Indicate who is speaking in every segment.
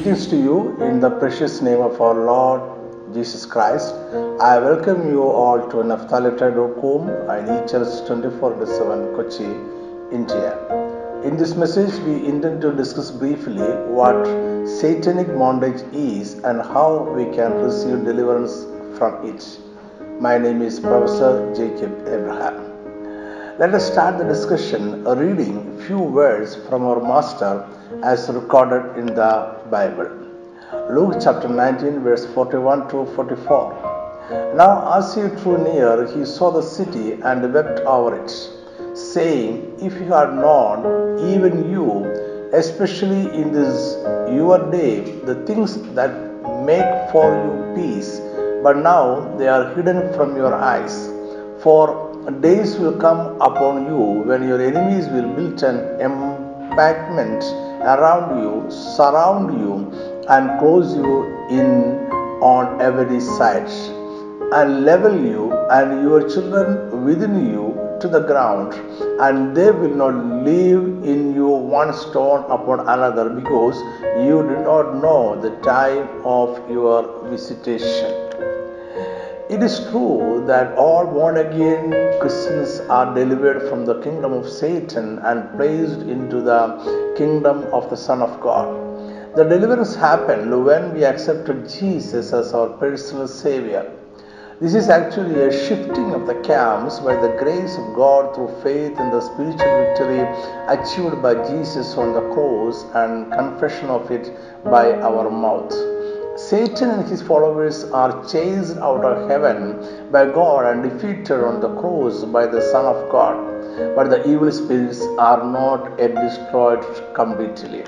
Speaker 1: Greetings to you in the precious name of our Lord Jesus Christ. I welcome you all to Naphtali.com and EHS 24 7 Kochi, India. In this message, we intend to discuss briefly what satanic bondage is and how we can receive deliverance from it. My name is Professor Jacob Abraham. Let us start the discussion reading few words from our Master as recorded in the Bible. Luke chapter 19, verse 41 to 44. Now, as he drew near, he saw the city and wept over it, saying, If you had known, even you, especially in this your day, the things that make for you peace, but now they are hidden from your eyes. For days will come upon you when your enemies will build an embankment around you, surround you, and close you in on every side, and level you and your children within you to the ground, and they will not leave in you one stone upon another, because you do not know the time of your visitation. It is true that all born again Christians are delivered from the kingdom of Satan and placed into the kingdom of the Son of God. The deliverance happened when we accepted Jesus as our personal Savior. This is actually a shifting of the camps by the grace of God through faith in the spiritual victory achieved by Jesus on the cross and confession of it by our mouth. Satan and his followers are chased out of heaven by God and defeated on the cross by the Son of God. But the evil spirits are not yet destroyed completely.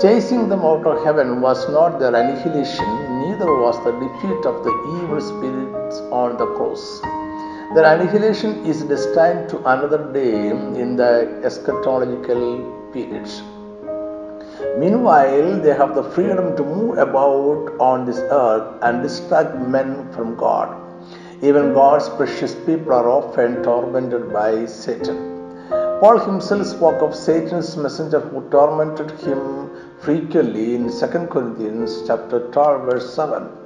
Speaker 1: Chasing them out of heaven was not their annihilation, neither was the defeat of the evil spirits on the cross. Their annihilation is destined to another day in the eschatological period. Meanwhile, they have the freedom to move about on this earth and distract men from God. Even God's precious people are often tormented by Satan. Paul himself spoke of Satan's messenger who tormented him frequently in 2 Corinthians chapter 12 verse 7.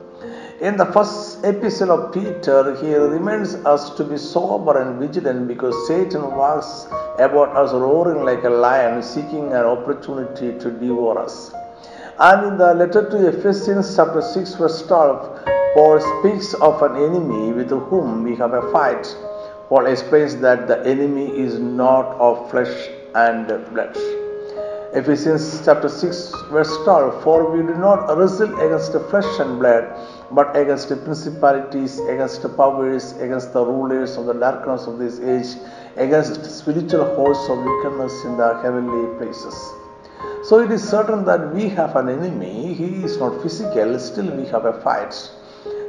Speaker 1: In the first epistle of Peter, he reminds us to be sober and vigilant because Satan walks about us roaring like a lion, seeking an opportunity to devour us. And in the letter to Ephesians, chapter 6, verse 12, Paul speaks of an enemy with whom we have a fight. Paul explains that the enemy is not of flesh and blood. Ephesians chapter 6 verse 12 For we do not wrestle against flesh and blood, but against the principalities, against the powers, against the rulers of the darkness of this age, against spiritual hosts of wickedness in the heavenly places. So it is certain that we have an enemy, he is not physical, still we have a fight.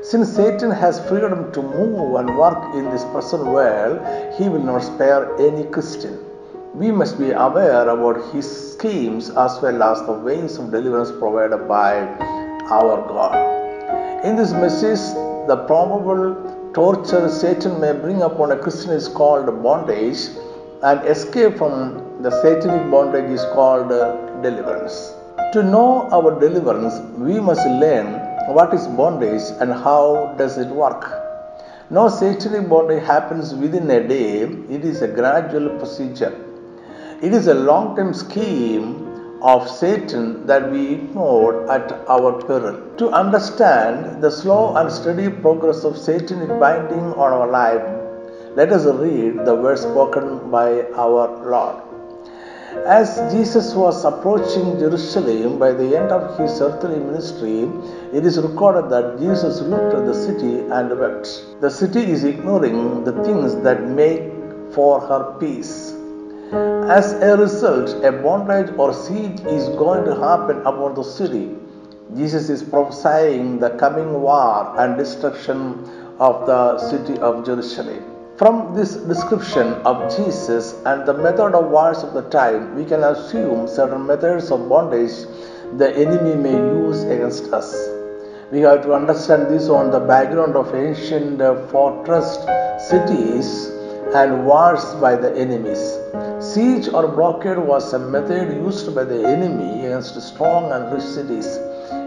Speaker 1: Since Satan has freedom to move and work in this present world, he will not spare any Christian. We must be aware about his schemes as well as the ways of deliverance provided by our God. In this message, the probable torture Satan may bring upon a Christian is called bondage, and escape from the satanic bondage is called deliverance. To know our deliverance, we must learn what is bondage and how does it work. No satanic bondage happens within a day, it is a gradual procedure. It is a long term scheme of Satan that we ignored at our peril. To understand the slow and steady progress of satanic binding on our life, let us read the words spoken by our Lord. As Jesus was approaching Jerusalem by the end of his earthly ministry, it is recorded that Jesus looked at the city and wept. The city is ignoring the things that make for her peace. As a result, a bondage or siege is going to happen upon the city. Jesus is prophesying the coming war and destruction of the city of Jerusalem. From this description of Jesus and the method of wars of the time, we can assume certain methods of bondage the enemy may use against us. We have to understand this on the background of ancient uh, fortress cities and wars by the enemies. Siege or blockade was a method used by the enemy against strong and rich cities.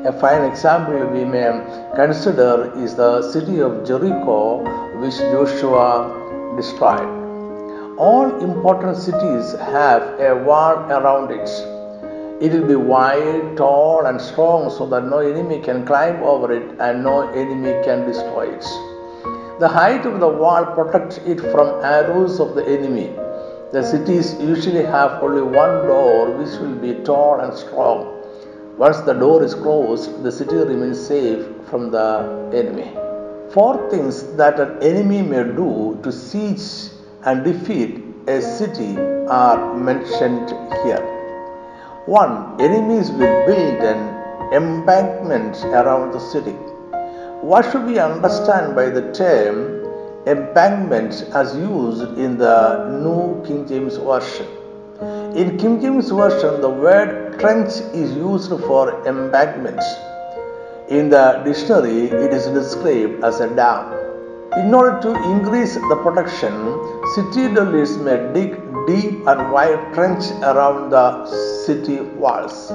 Speaker 1: A fine example we may consider is the city of Jericho, which Joshua destroyed. All important cities have a wall around it. It will be wide, tall, and strong so that no enemy can climb over it and no enemy can destroy it. The height of the wall protects it from arrows of the enemy. The cities usually have only one door which will be tall and strong. Once the door is closed, the city remains safe from the enemy. Four things that an enemy may do to siege and defeat a city are mentioned here. 1. Enemies will build an embankment around the city. What should we understand by the term embankment as used in the New King James Version? In King James Version, the word trench is used for embankment. In the dictionary, it is described as a dam. In order to increase the protection, city dwellers may dig deep and wide trench around the city walls.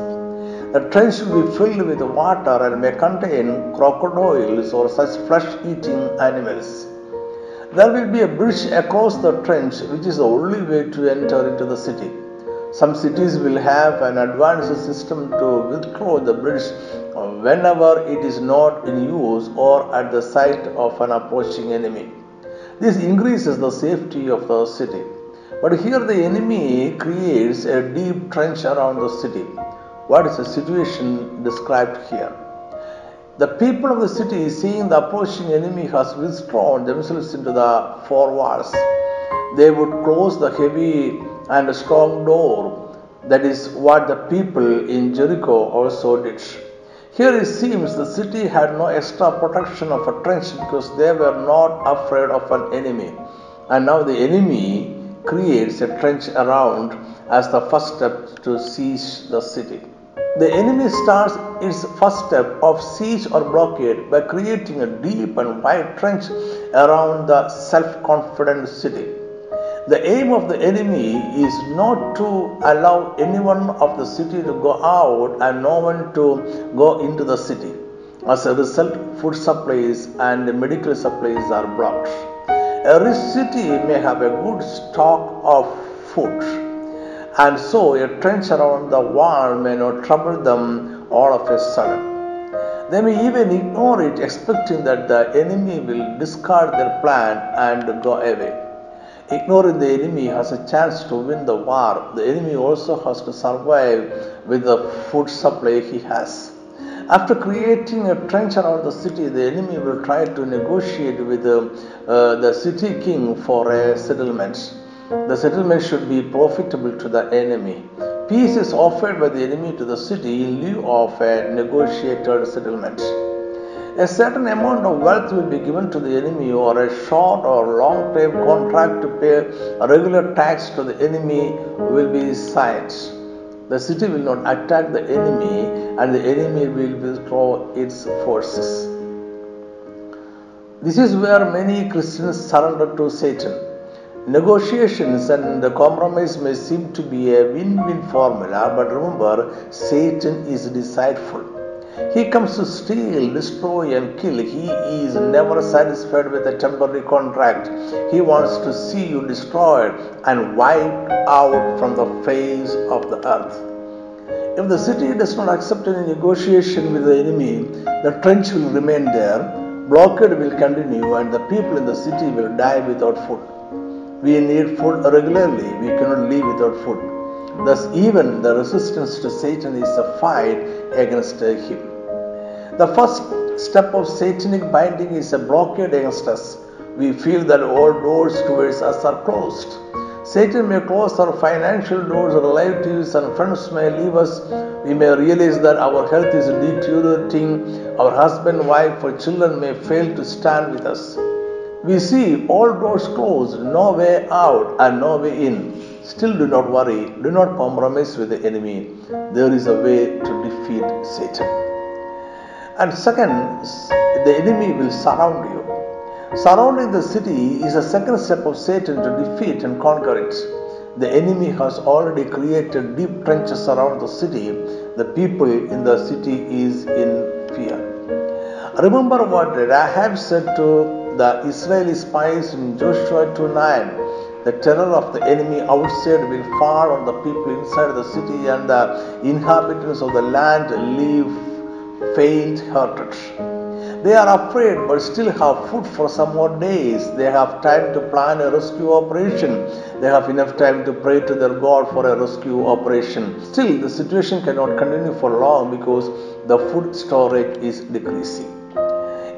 Speaker 1: The trench will be filled with water and may contain crocodiles or such flesh-eating animals. There will be a bridge across the trench which is the only way to enter into the city. Some cities will have an advanced system to withdraw the bridge whenever it is not in use or at the sight of an approaching enemy. This increases the safety of the city. But here the enemy creates a deep trench around the city. What is the situation described here? The people of the city, seeing the approaching enemy, has withdrawn themselves into the four walls. They would close the heavy and strong door. That is what the people in Jericho also did. Here it seems the city had no extra protection of a trench because they were not afraid of an enemy. And now the enemy creates a trench around as the first step to seize the city. The enemy starts its first step of siege or blockade by creating a deep and wide trench around the self confident city. The aim of the enemy is not to allow anyone of the city to go out and no one to go into the city. As a result, food supplies and medical supplies are blocked. A rich city may have a good stock of food, and so a trench around the wall may not trouble them all of a sudden. They may even ignore it, expecting that the enemy will discard their plan and go away. Ignoring the enemy has a chance to win the war. The enemy also has to survive with the food supply he has. After creating a trench around the city, the enemy will try to negotiate with the, uh, the city king for a settlement. The settlement should be profitable to the enemy. Peace is offered by the enemy to the city in lieu of a negotiated settlement. A certain amount of wealth will be given to the enemy, or a short or long term contract to pay a regular tax to the enemy will be signed. The city will not attack the enemy, and the enemy will withdraw its forces. This is where many Christians surrender to Satan. Negotiations and the compromise may seem to be a win win formula, but remember, Satan is deceitful. He comes to steal, destroy, and kill. He is never satisfied with a temporary contract. He wants to see you destroyed and wiped out from the face of the earth. If the city does not accept any negotiation with the enemy, the trench will remain there, blockade will continue, and the people in the city will die without food. We need food regularly, we cannot live without food. Thus, even the resistance to Satan is a fight against him. The first step of satanic binding is a blockade against us. We feel that all doors towards us are closed. Satan may close our financial doors, relatives and friends may leave us. We may realize that our health is deteriorating, our husband, wife, or children may fail to stand with us. We see all doors closed, no way out and no way in. Still, do not worry, do not compromise with the enemy. There is a way to defeat Satan. And second, the enemy will surround you. Surrounding the city is a second step of Satan to defeat and conquer it. The enemy has already created deep trenches around the city. The people in the city is in fear. Remember what Rahab said to the Israeli spies in Joshua 2 9 the terror of the enemy outside will fall on the people inside the city, and the inhabitants of the land live faint hearted. They are afraid but still have food for some more days. They have time to plan a rescue operation. They have enough time to pray to their God for a rescue operation. Still, the situation cannot continue for long because the food storage is decreasing.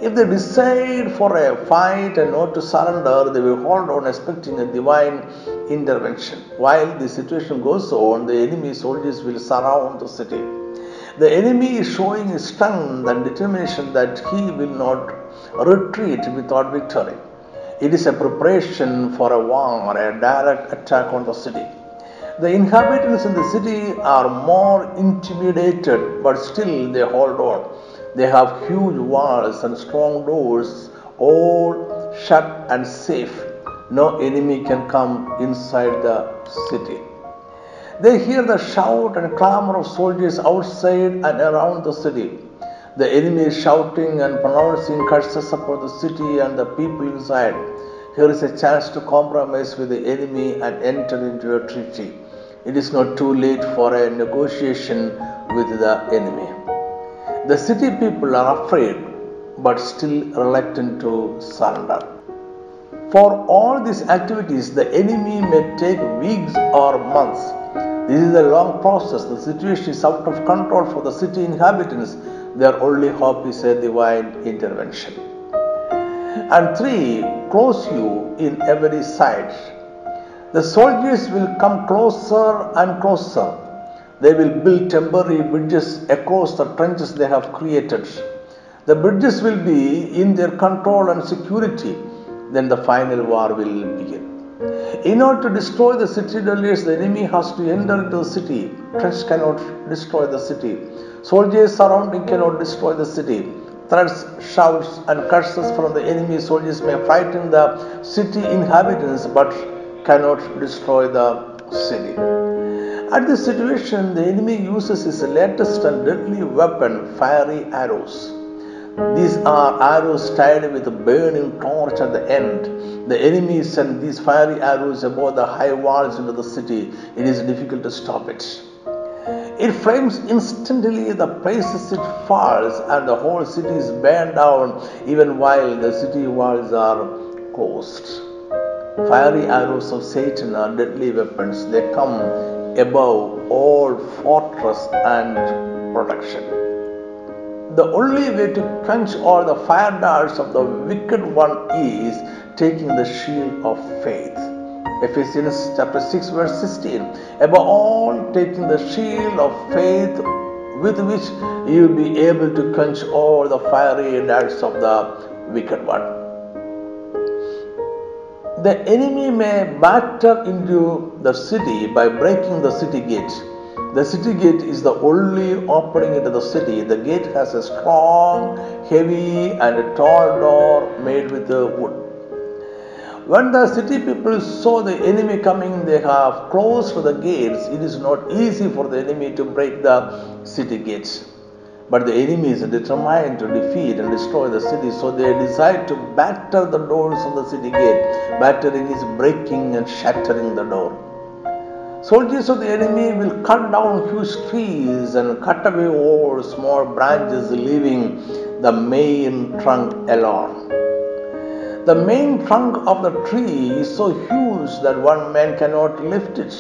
Speaker 1: If they decide for a fight and not to surrender, they will hold on expecting a divine intervention. While the situation goes on, the enemy soldiers will surround the city. The enemy is showing his strength and determination that he will not retreat without victory. It is a preparation for a war, or a direct attack on the city. The inhabitants in the city are more intimidated, but still they hold on. They have huge walls and strong doors, all shut and safe. No enemy can come inside the city. They hear the shout and clamor of soldiers outside and around the city. The enemy is shouting and pronouncing curses upon the city and the people inside. Here is a chance to compromise with the enemy and enter into a treaty. It is not too late for a negotiation with the enemy. The city people are afraid but still reluctant to surrender. For all these activities, the enemy may take weeks or months. This is a long process. The situation is out of control for the city inhabitants. Their only hope is a divine intervention. And three, close you in every side. The soldiers will come closer and closer they will build temporary bridges across the trenches they have created. The bridges will be in their control and security. Then the final war will begin. In order to destroy the citadels, the enemy has to enter into the city. Trench cannot destroy the city. Soldiers surrounding cannot destroy the city. Threats, shouts, and curses from the enemy soldiers may frighten the city inhabitants but cannot destroy the city. At this situation, the enemy uses his latest and deadly weapon, fiery arrows. These are arrows tied with a burning torch at the end. The enemy sent these fiery arrows above the high walls into the city. It is difficult to stop it. It flames instantly the places it falls, and the whole city is burned down even while the city walls are closed. Fiery arrows of Satan are deadly weapons. They come above all fortress and protection. The only way to quench all the fire darts of the wicked one is taking the shield of faith. Ephesians chapter 6 verse 16. Above all, taking the shield of faith with which you will be able to quench all the fiery darts of the wicked one the enemy may batter into the city by breaking the city gate. The city gate is the only opening into the city. The gate has a strong, heavy, and tall door made with wood. When the city people saw the enemy coming, they have closed the gates. It is not easy for the enemy to break the city gates. But the enemy is determined to defeat and destroy the city, so they decide to batter the doors of the city gate. Battering is breaking and shattering the door. Soldiers of the enemy will cut down huge trees and cut away all small branches, leaving the main trunk alone. The main trunk of the tree is so huge that one man cannot lift it.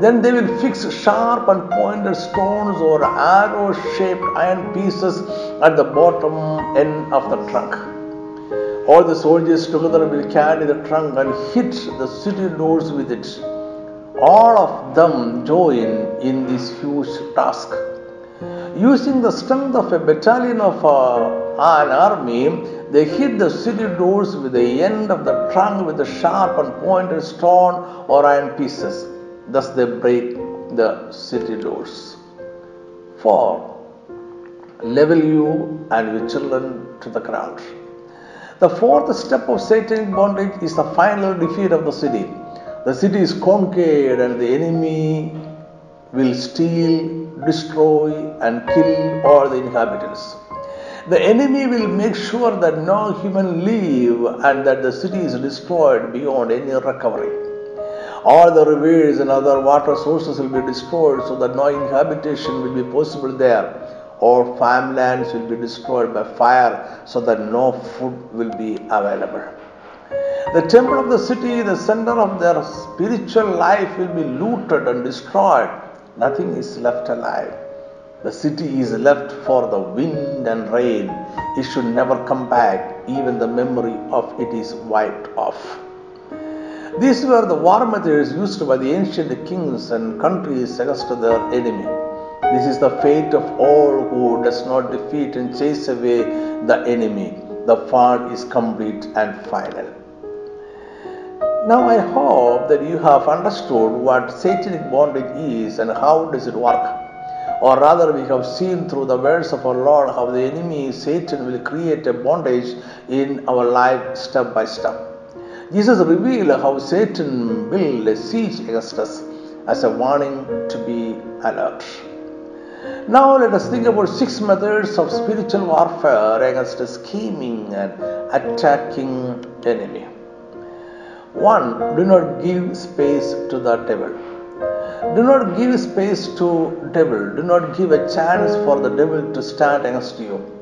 Speaker 1: Then they will fix sharp and pointed stones or arrow shaped iron pieces at the bottom end of the trunk. All the soldiers together will carry the trunk and hit the city doors with it. All of them join in this huge task. Using the strength of a battalion of uh, an army, they hit the city doors with the end of the trunk with a sharp and pointed stone or iron pieces. Thus they break the city doors. For level you and your children to the ground. The fourth step of satanic bondage is the final defeat of the city. the city is conquered and the enemy will steal, destroy, and kill all the inhabitants. The enemy will make sure that no human live and that the city is destroyed beyond any recovery. All the rivers and other water sources will be destroyed so that no inhabitation will be possible there. All farmlands will be destroyed by fire so that no food will be available. The temple of the city, the center of their spiritual life, will be looted and destroyed. Nothing is left alive. The city is left for the wind and rain. It should never come back. Even the memory of it is wiped off. These were the war methods used by the ancient kings and countries against their enemy. This is the fate of all who does not defeat and chase away the enemy. The fall is complete and final. Now I hope that you have understood what satanic bondage is and how does it work. Or rather, we have seen through the words of our Lord how the enemy, Satan, will create a bondage in our life step by step. Jesus revealed how Satan will siege against us as a warning to be alert. Now let us think about six methods of spiritual warfare against a scheming and attacking enemy. One, do not give space to the devil. Do not give space to devil. Do not give a chance for the devil to stand against you.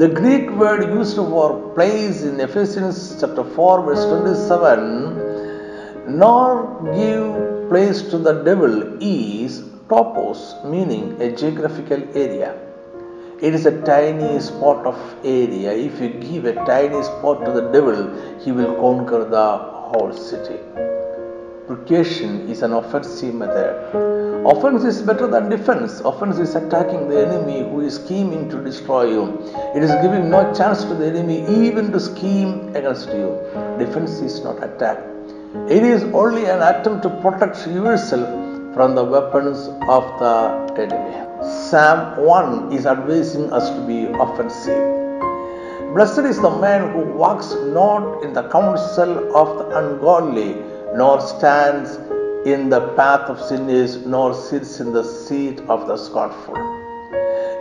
Speaker 1: The Greek word used for place in Ephesians chapter 4 verse 27 nor give place to the devil is topos meaning a geographical area. It is a tiny spot of area. If you give a tiny spot to the devil, he will conquer the whole city. Precaution is an offensive method. Offense is better than defense. Offense is attacking the enemy who is scheming to destroy you. It is giving no chance to the enemy even to scheme against you. Defense is not attack. It is only an attempt to protect yourself from the weapons of the enemy. Psalm 1 is advising us to be offensive. Blessed is the man who walks not in the counsel of the ungodly nor stands in the path of sinners, nor sits in the seat of the scornful.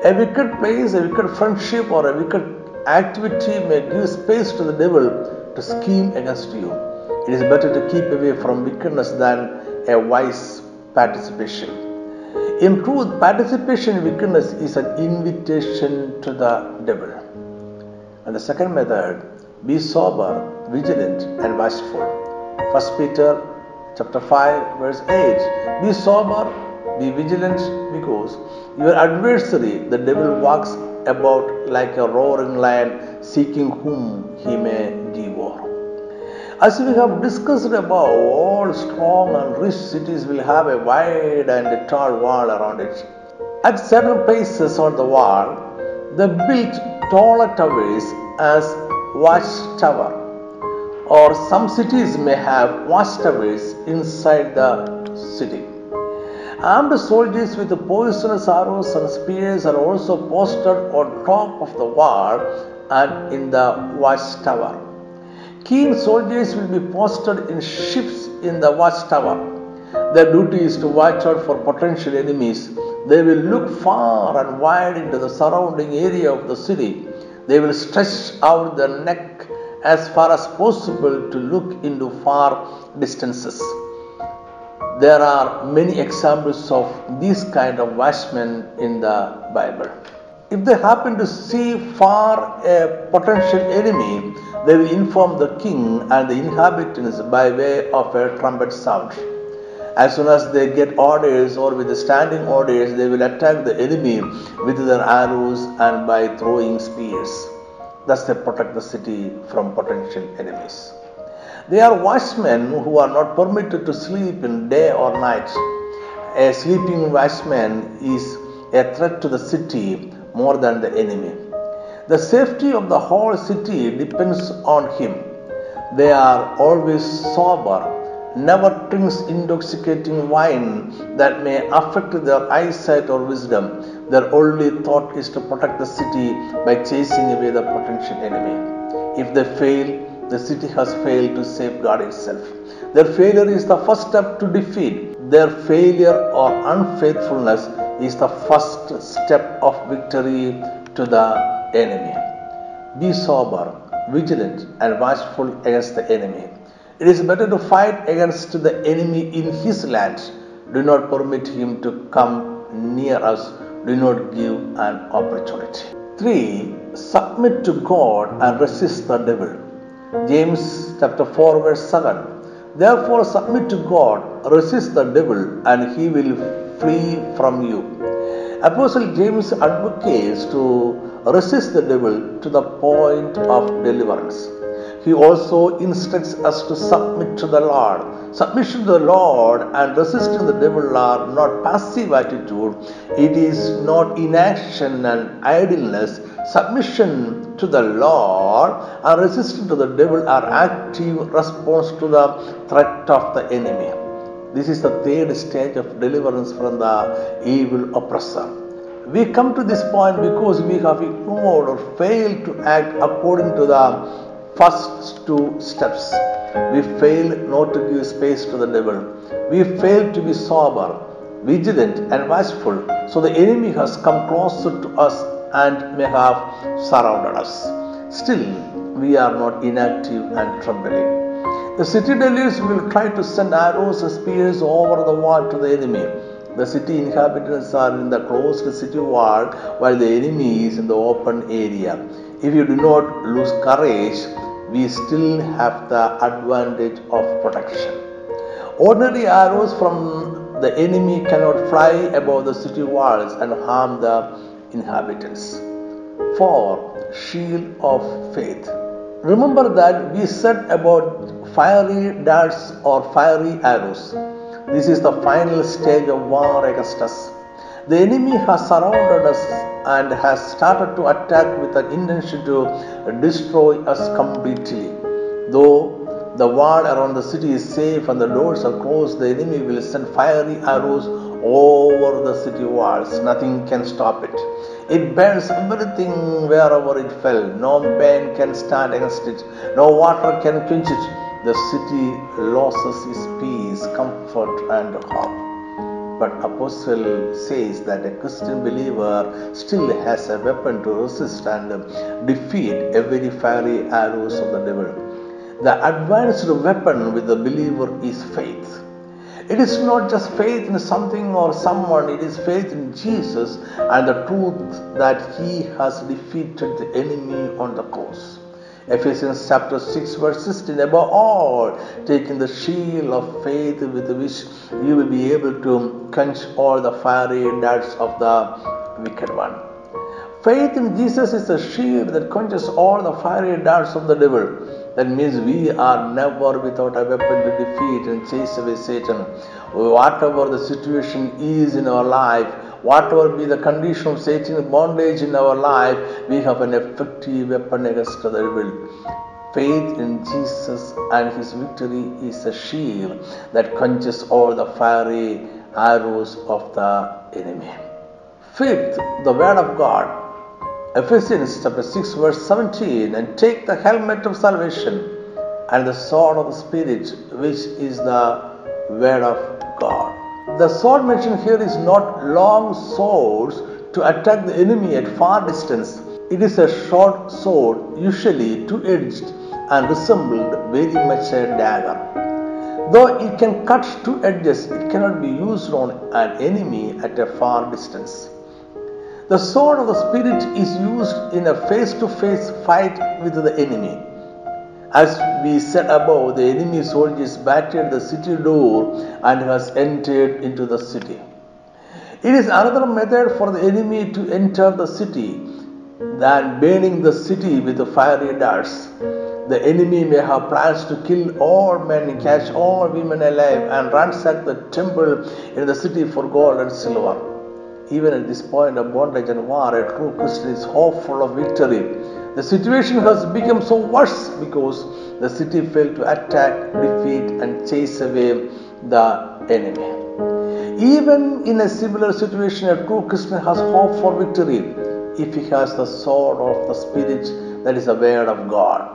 Speaker 1: A wicked place, a wicked friendship, or a wicked activity may give space to the devil to scheme against you. It is better to keep away from wickedness than a wise participation. In truth, participation in wickedness is an invitation to the devil. And the second method, be sober, vigilant, and watchful. First Peter chapter 5 verse 8 Be sober, be vigilant because your adversary the devil walks about like a roaring lion seeking whom he may devour. As we have discussed above, all strong and rich cities will have a wide and tall wall around it. At certain places on the wall, they built taller towers as watchtower or some cities may have watchtowers inside the city. Armed soldiers with poisonous arrows and spears are also posted on top of the wall and in the watchtower. Keen soldiers will be posted in ships in the watchtower. Their duty is to watch out for potential enemies. They will look far and wide into the surrounding area of the city. They will stretch out their neck as far as possible to look into far distances. There are many examples of these kind of watchmen in the Bible. If they happen to see far a potential enemy, they will inform the king and the inhabitants by way of a trumpet sound. As soon as they get orders or with the standing orders, they will attack the enemy with their arrows and by throwing spears. Thus, they protect the city from potential enemies. They are watchmen who are not permitted to sleep in day or night. A sleeping watchman is a threat to the city more than the enemy. The safety of the whole city depends on him. They are always sober, never drinks intoxicating wine that may affect their eyesight or wisdom. Their only thought is to protect the city by chasing away the potential enemy. If they fail, the city has failed to safeguard itself. Their failure is the first step to defeat. Their failure or unfaithfulness is the first step of victory to the enemy. Be sober, vigilant, and watchful against the enemy. It is better to fight against the enemy in his land. Do not permit him to come near us. Do not give an opportunity. 3. Submit to God and resist the devil. James chapter 4 verse 7. Therefore submit to God, resist the devil, and he will flee from you. Apostle James advocates to resist the devil to the point of deliverance. He also instructs us to submit to the Lord. Submission to the Lord and resisting the devil are not passive attitude. It is not inaction and idleness. Submission to the Lord and resisting to the devil are active response to the threat of the enemy. This is the third stage of deliverance from the evil oppressor. We come to this point because we have ignored or failed to act according to the first two steps. We fail not to give space to the devil. We fail to be sober, vigilant, and watchful. So the enemy has come closer to us and may have surrounded us. Still, we are not inactive and trembling. The citadeliers will try to send arrows and spears over the wall to the enemy. The city inhabitants are in the closed city wall while the enemy is in the open area. If you do not lose courage, we still have the advantage of protection. Ordinary arrows from the enemy cannot fly above the city walls and harm the inhabitants. 4. Shield of faith. Remember that we said about fiery darts or fiery arrows. This is the final stage of war against us. The enemy has surrounded us and has started to attack with an intention to destroy us completely. Though the wall around the city is safe and the doors are closed, the enemy will send fiery arrows over the city walls. Nothing can stop it. It burns everything wherever it fell. No pain can stand against it. No water can quench it. The city loses its peace, comfort, and hope. But Apostle says that a Christian believer still has a weapon to resist and defeat every fiery arrows of the devil. The advanced weapon with the believer is faith. It is not just faith in something or someone, it is faith in Jesus and the truth that he has defeated the enemy on the cross. Ephesians chapter 6 verse 16 above all taking the shield of faith with which you will be able to quench all the fiery darts of the wicked one. Faith in Jesus is a shield that quenches all the fiery darts of the devil. That means we are never without a weapon to defeat and chase away Satan. Whatever the situation is in our life, whatever be the condition of Satan's bondage in our life, we have an effective weapon against the devil. Faith in Jesus and his victory is a shield that quenches all the fiery arrows of the enemy. Fifth, the word of God. Ephesians chapter 6 verse 17 and take the helmet of salvation and the sword of the spirit which is the word of God. The sword mentioned here is not long swords to attack the enemy at far distance. It is a short sword, usually two edged and resembled very much a dagger. Though it can cut two edges, it cannot be used on an enemy at a far distance. The sword of the Spirit is used in a face to face fight with the enemy. As we said above, the enemy soldiers battered the city door and has entered into the city. It is another method for the enemy to enter the city than burning the city with the fiery darts. The enemy may have plans to kill all men, catch all women alive, and ransack the temple in the city for gold and silver. Even at this point of bondage and war, a true Christian is hopeful of victory the situation has become so worse because the city failed to attack, defeat, and chase away the enemy. Even in a similar situation, a true Christian has hope for victory if he has the sword of the Spirit that is the word of God.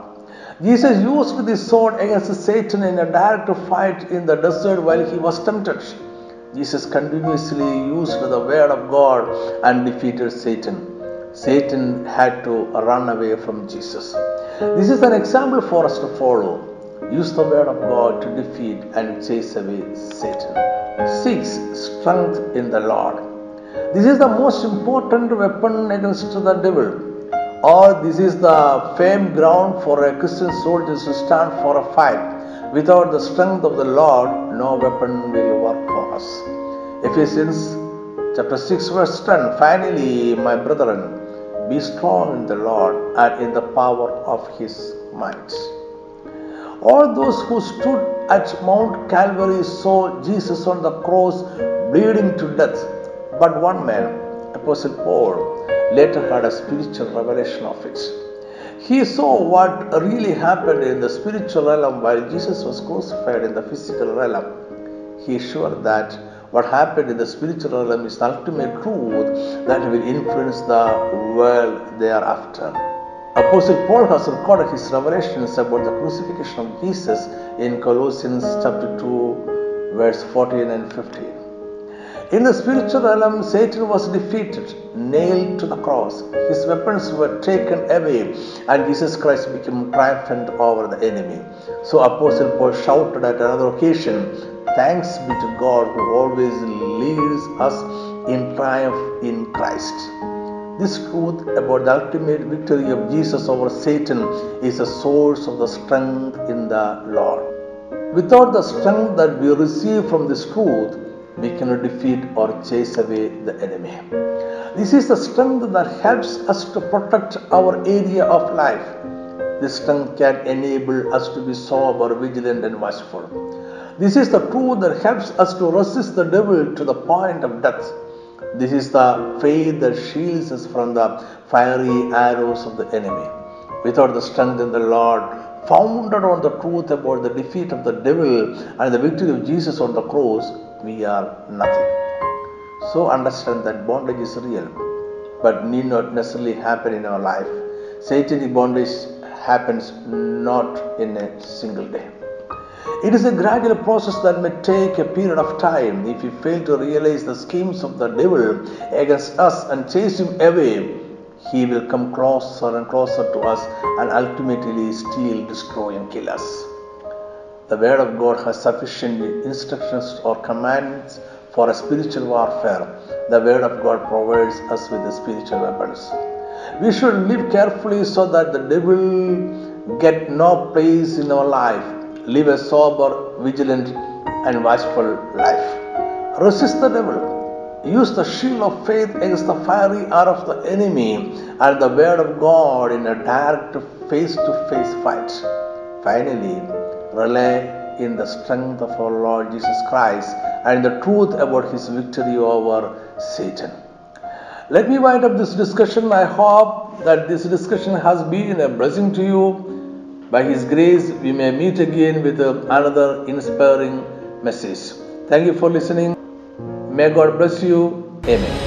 Speaker 1: Jesus used this sword against Satan in a direct fight in the desert while he was tempted. Jesus continuously used the word of God and defeated Satan. Satan had to run away from Jesus. This is an example for us to follow. Use the word of God to defeat and chase away Satan. 6. Strength in the Lord. This is the most important weapon against the devil. Or this is the firm ground for a Christian soldier to stand for a fight. Without the strength of the Lord, no weapon will work for us. Ephesians chapter 6 verse 10 Finally, my brethren, be strong in the Lord and in the power of his might. All those who stood at Mount Calvary saw Jesus on the cross bleeding to death. But one man, Apostle Paul, later had a spiritual revelation of it. He saw what really happened in the spiritual realm while Jesus was crucified in the physical realm. He is sure that what happened in the spiritual realm is the ultimate truth that will influence the world thereafter. Apostle Paul has recorded his revelations about the crucifixion of Jesus in Colossians chapter 2, verse 14 and 15. In the spiritual realm, Satan was defeated, nailed to the cross. His weapons were taken away, and Jesus Christ became triumphant over the enemy. So Apostle Paul shouted at another occasion, Thanks be to God who always leads us in triumph in Christ. This truth about the ultimate victory of Jesus over Satan is a source of the strength in the Lord. Without the strength that we receive from this truth, we cannot defeat or chase away the enemy. This is the strength that helps us to protect our area of life. This strength can enable us to be sober, vigilant, and watchful. This is the truth that helps us to resist the devil to the point of death. This is the faith that shields us from the fiery arrows of the enemy. Without the strength in the Lord, founded on the truth about the defeat of the devil and the victory of Jesus on the cross, we are nothing. So understand that bondage is real, but need not necessarily happen in our life. Satanic bondage happens not in a single day. It is a gradual process that may take a period of time. If we fail to realize the schemes of the devil against us and chase him away, he will come closer and closer to us and ultimately steal, destroy, and kill us. The Word of God has sufficient instructions or commands for a spiritual warfare. The Word of God provides us with the spiritual weapons. We should live carefully so that the devil get no place in our life live a sober, vigilant, and watchful life. Resist the devil. Use the shield of faith against the fiery arrow of the enemy and the word of God in a direct face to face fight. Finally, rely in the strength of our Lord Jesus Christ and the truth about his victory over Satan. Let me wind up this discussion. I hope that this discussion has been a blessing to you by His grace, we may meet again with another inspiring message. Thank you for listening. May God bless you. Amen.